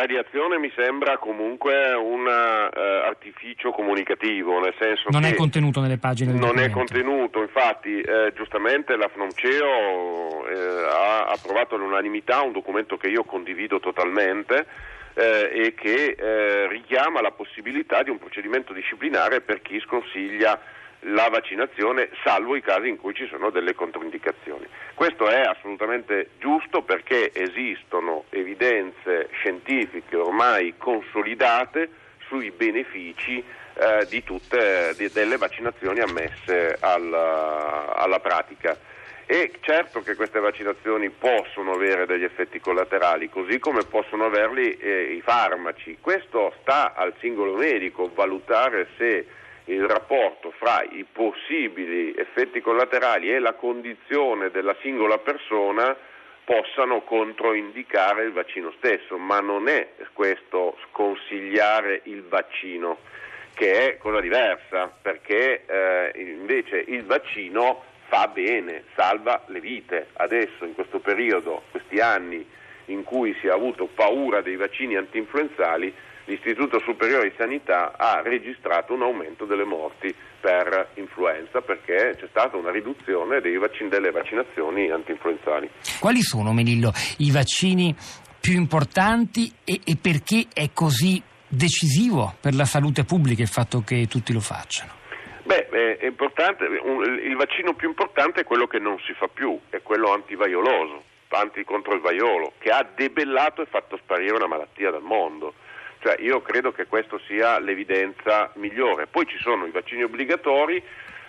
radiazione mi sembra comunque un uh, artificio comunicativo, nel senso non che è contenuto nelle pagine del non documento. è contenuto, infatti eh, giustamente la FNOMCEO eh, ha approvato all'unanimità un documento che io condivido totalmente eh, e che eh, richiama la possibilità di un procedimento disciplinare per chi sconsiglia la vaccinazione, salvo i casi in cui ci sono delle controindicazioni. Questo è assolutamente giusto perché esistono evidenze scientifiche ormai consolidate sui benefici eh, di tutte di, delle vaccinazioni ammesse alla, alla pratica. E certo che queste vaccinazioni possono avere degli effetti collaterali, così come possono averli eh, i farmaci. Questo sta al singolo medico valutare se il rapporto fra i possibili effetti collaterali e la condizione della singola persona possano controindicare il vaccino stesso, ma non è questo sconsigliare il vaccino, che è cosa diversa, perché eh, invece il vaccino fa bene, salva le vite. Adesso, in questo periodo, questi anni in cui si è avuto paura dei vaccini antinfluenzali, l'Istituto Superiore di Sanità ha registrato un aumento delle morti per influenza perché c'è stata una riduzione vaccin- delle vaccinazioni antinfluenzali. Quali sono, Melillo, i vaccini più importanti e, e perché è così decisivo per la salute pubblica il fatto che tutti lo facciano? Beh, è importante, il vaccino più importante è quello che non si fa più, è quello antivaioloso, anti contro il vaiolo, che ha debellato e fatto sparire una malattia dal mondo. Cioè, io credo che questa sia l'evidenza migliore. Poi ci sono i vaccini obbligatori,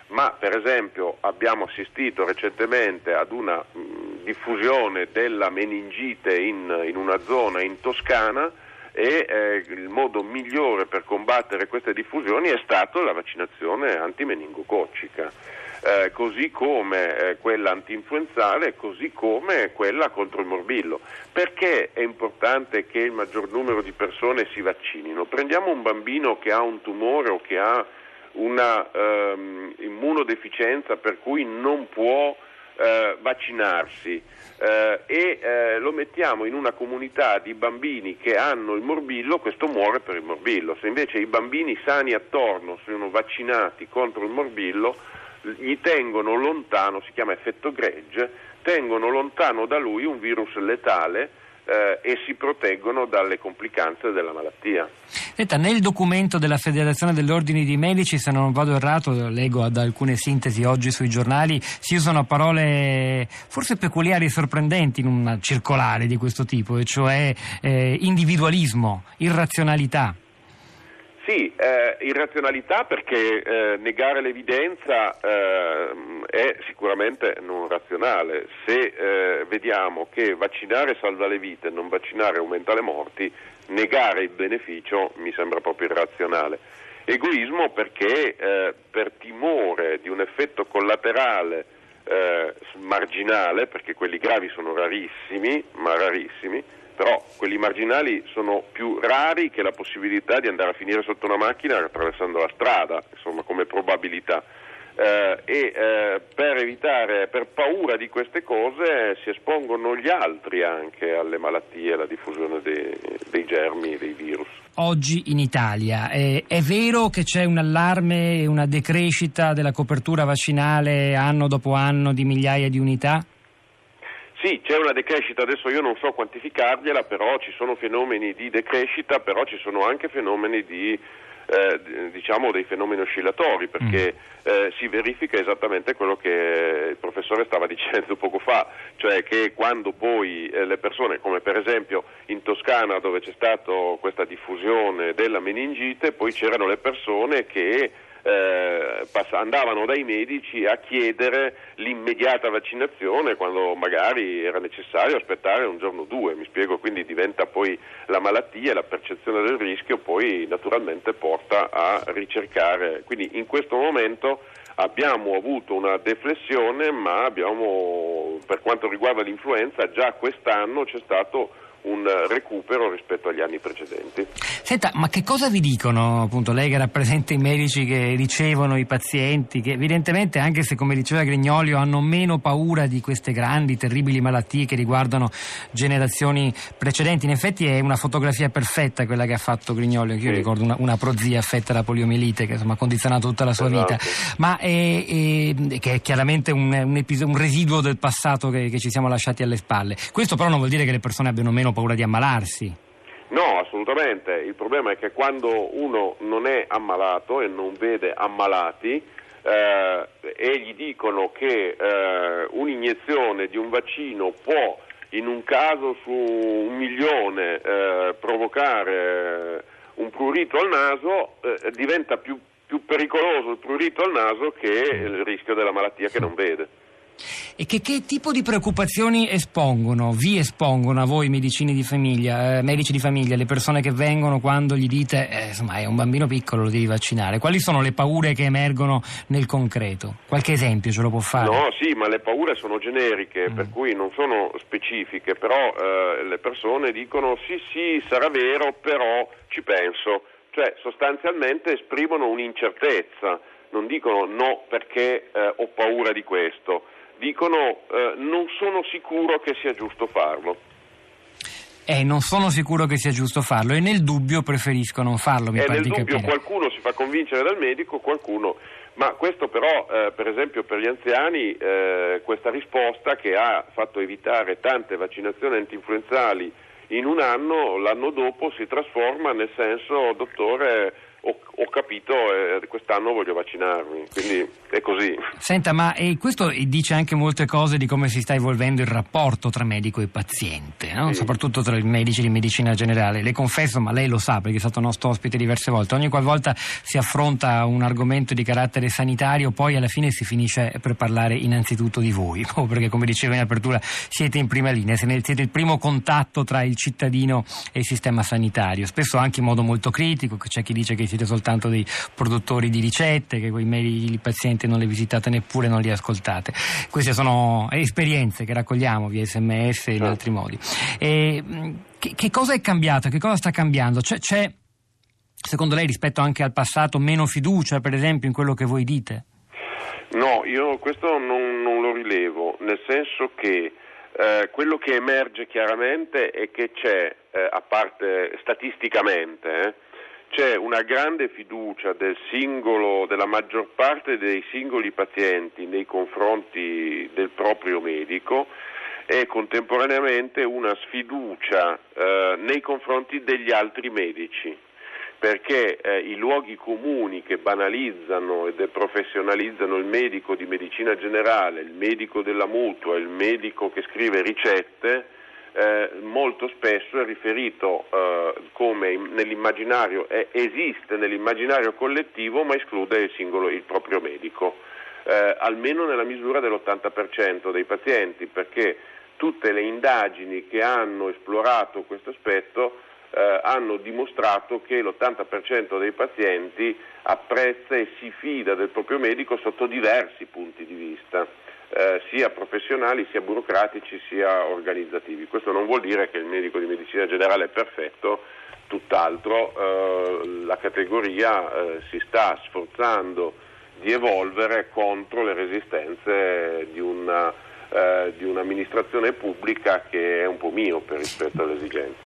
ma per esempio abbiamo assistito recentemente ad una mh, diffusione della meningite in, in una zona in Toscana e eh, il modo migliore per combattere queste diffusioni è stato la vaccinazione antimeningococcica, eh, così come eh, quella antinfluenzale, così come quella contro il morbillo. Perché è importante che il maggior numero di persone si vaccinino? Prendiamo un bambino che ha un tumore o che ha una ehm, immunodeficienza per cui non può eh, vaccinarsi eh, e eh, lo mettiamo in una comunità di bambini che hanno il morbillo, questo muore per il morbillo. Se invece i bambini sani attorno sono vaccinati contro il morbillo, gli tengono lontano, si chiama effetto gregge, tengono lontano da lui un virus letale eh, e si proteggono dalle complicanze della malattia. Senta, nel documento della Federazione degli Ordini di Medici, se non vado errato, leggo ad alcune sintesi oggi sui giornali, si usano parole forse peculiari e sorprendenti in una circolare di questo tipo, e cioè eh, individualismo, irrazionalità. Sì, eh, irrazionalità perché eh, negare l'evidenza eh, è sicuramente non razionale. Se eh, vediamo che vaccinare salva le vite, non vaccinare aumenta le morti, negare il beneficio mi sembra proprio irrazionale. Egoismo perché eh, per timore di un effetto collaterale eh, marginale, perché quelli gravi sono rarissimi, ma rarissimi, però quelli marginali sono più rari che la possibilità di andare a finire sotto una macchina attraversando la strada, insomma come probabilità. Eh, e eh, per evitare, per paura di queste cose si espongono gli altri anche alle malattie, alla diffusione dei, dei germi, dei virus. Oggi in Italia eh, è vero che c'è un allarme e una decrescita della copertura vaccinale anno dopo anno di migliaia di unità? Sì, c'è una decrescita, adesso io non so quantificargliela, però ci sono fenomeni di decrescita, però ci sono anche fenomeni di, eh, diciamo dei fenomeni oscillatori, perché mm. eh, si verifica esattamente quello che il professore stava dicendo poco fa, cioè che quando poi eh, le persone, come per esempio in Toscana dove c'è stata questa diffusione della meningite, poi c'erano le persone che eh, andavano dai medici a chiedere l'immediata vaccinazione quando magari era necessario aspettare un giorno o due, mi spiego, quindi diventa poi la malattia, la percezione del rischio poi naturalmente porta a ricercare, quindi in questo momento abbiamo avuto una deflessione ma abbiamo, per quanto riguarda l'influenza già quest'anno c'è stato un recupero rispetto agli anni precedenti. Senta, ma che cosa vi dicono, appunto, lei che rappresenta i medici che ricevono i pazienti, che evidentemente, anche se come diceva Grignolio, hanno meno paura di queste grandi, terribili malattie che riguardano generazioni precedenti, in effetti è una fotografia perfetta quella che ha fatto Grignolio, io sì. ricordo una, una, prozia affetta da poliomielite che insomma, ha condizionato tutta la sua esatto. vita, ma è, è, che è chiaramente un, un, episodio, un residuo del passato che, che ci siamo lasciati alle spalle. Questo però non vuol dire che le persone abbiano meno paura di ammalarsi. No, assolutamente. Il problema è che quando uno non è ammalato e non vede ammalati eh, e gli dicono che eh, un'iniezione di un vaccino può in un caso su un milione eh, provocare un prurito al naso, eh, diventa più, più pericoloso il prurito al naso che il rischio della malattia che non vede. E che, che, tipo di preoccupazioni espongono, vi espongono a voi medicini di famiglia, eh, medici di famiglia, le persone che vengono quando gli dite eh, insomma è un bambino piccolo, lo devi vaccinare? Quali sono le paure che emergono nel concreto? Qualche esempio ce lo può fare? No, sì, ma le paure sono generiche, mm. per cui non sono specifiche, però eh, le persone dicono sì, sì, sarà vero, però ci penso. Cioè sostanzialmente esprimono un'incertezza, non dicono no perché eh, ho paura di questo dicono eh, non sono sicuro che sia giusto farlo. Eh, non sono sicuro che sia giusto farlo e nel dubbio preferisco non farlo, mi e pare nel dubbio capire. qualcuno si fa convincere dal medico, qualcuno... Ma questo però, eh, per esempio per gli anziani, eh, questa risposta che ha fatto evitare tante vaccinazioni antinfluenzali in un anno, l'anno dopo si trasforma nel senso, dottore, ho, capito e eh, quest'anno voglio vaccinarmi, quindi è così. Senta, ma eh, questo dice anche molte cose di come si sta evolvendo il rapporto tra medico e paziente, no? sì. soprattutto tra i medici di medicina generale. Le confesso, ma lei lo sa perché è stato nostro ospite diverse volte, ogni qualvolta si affronta un argomento di carattere sanitario, poi alla fine si finisce per parlare innanzitutto di voi, perché come diceva in apertura siete in prima linea, siete il primo contatto tra il cittadino e il sistema sanitario, spesso anche in modo molto critico, c'è chi dice che siete soltanto dei produttori di ricette, che quei mail i pazienti non le visitate neppure, non li ascoltate. Queste sono esperienze che raccogliamo via sms e in certo. altri modi. E, che, che, cosa è cambiato? Che cosa sta cambiando? C'è, c'è, secondo lei, rispetto anche al passato, meno fiducia, per esempio, in quello che voi dite? No, io questo non, non lo rilevo, nel senso che eh, quello che emerge chiaramente è che c'è, eh, a parte statisticamente, eh, c'è una grande fiducia del singolo, della maggior parte dei singoli pazienti nei confronti del proprio medico e contemporaneamente una sfiducia eh, nei confronti degli altri medici perché eh, i luoghi comuni che banalizzano e deprofessionalizzano il medico di medicina generale, il medico della mutua, il medico che scrive ricette, eh, molto spesso è riferito eh, come nell'immaginario, eh, esiste nell'immaginario collettivo ma esclude il, singolo, il proprio medico, eh, almeno nella misura dell'80% dei pazienti, perché tutte le indagini che hanno esplorato questo aspetto eh, hanno dimostrato che l'80% dei pazienti apprezza e si fida del proprio medico sotto diversi punti di vista eh, sia professionali, sia burocratici, sia organizzativi. Questo non vuol dire che il medico di medicina generale è perfetto, tutt'altro eh, la categoria eh, si sta sforzando di evolvere contro le resistenze di una eh, di un'amministrazione pubblica che è un po' miope rispetto alle esigenze.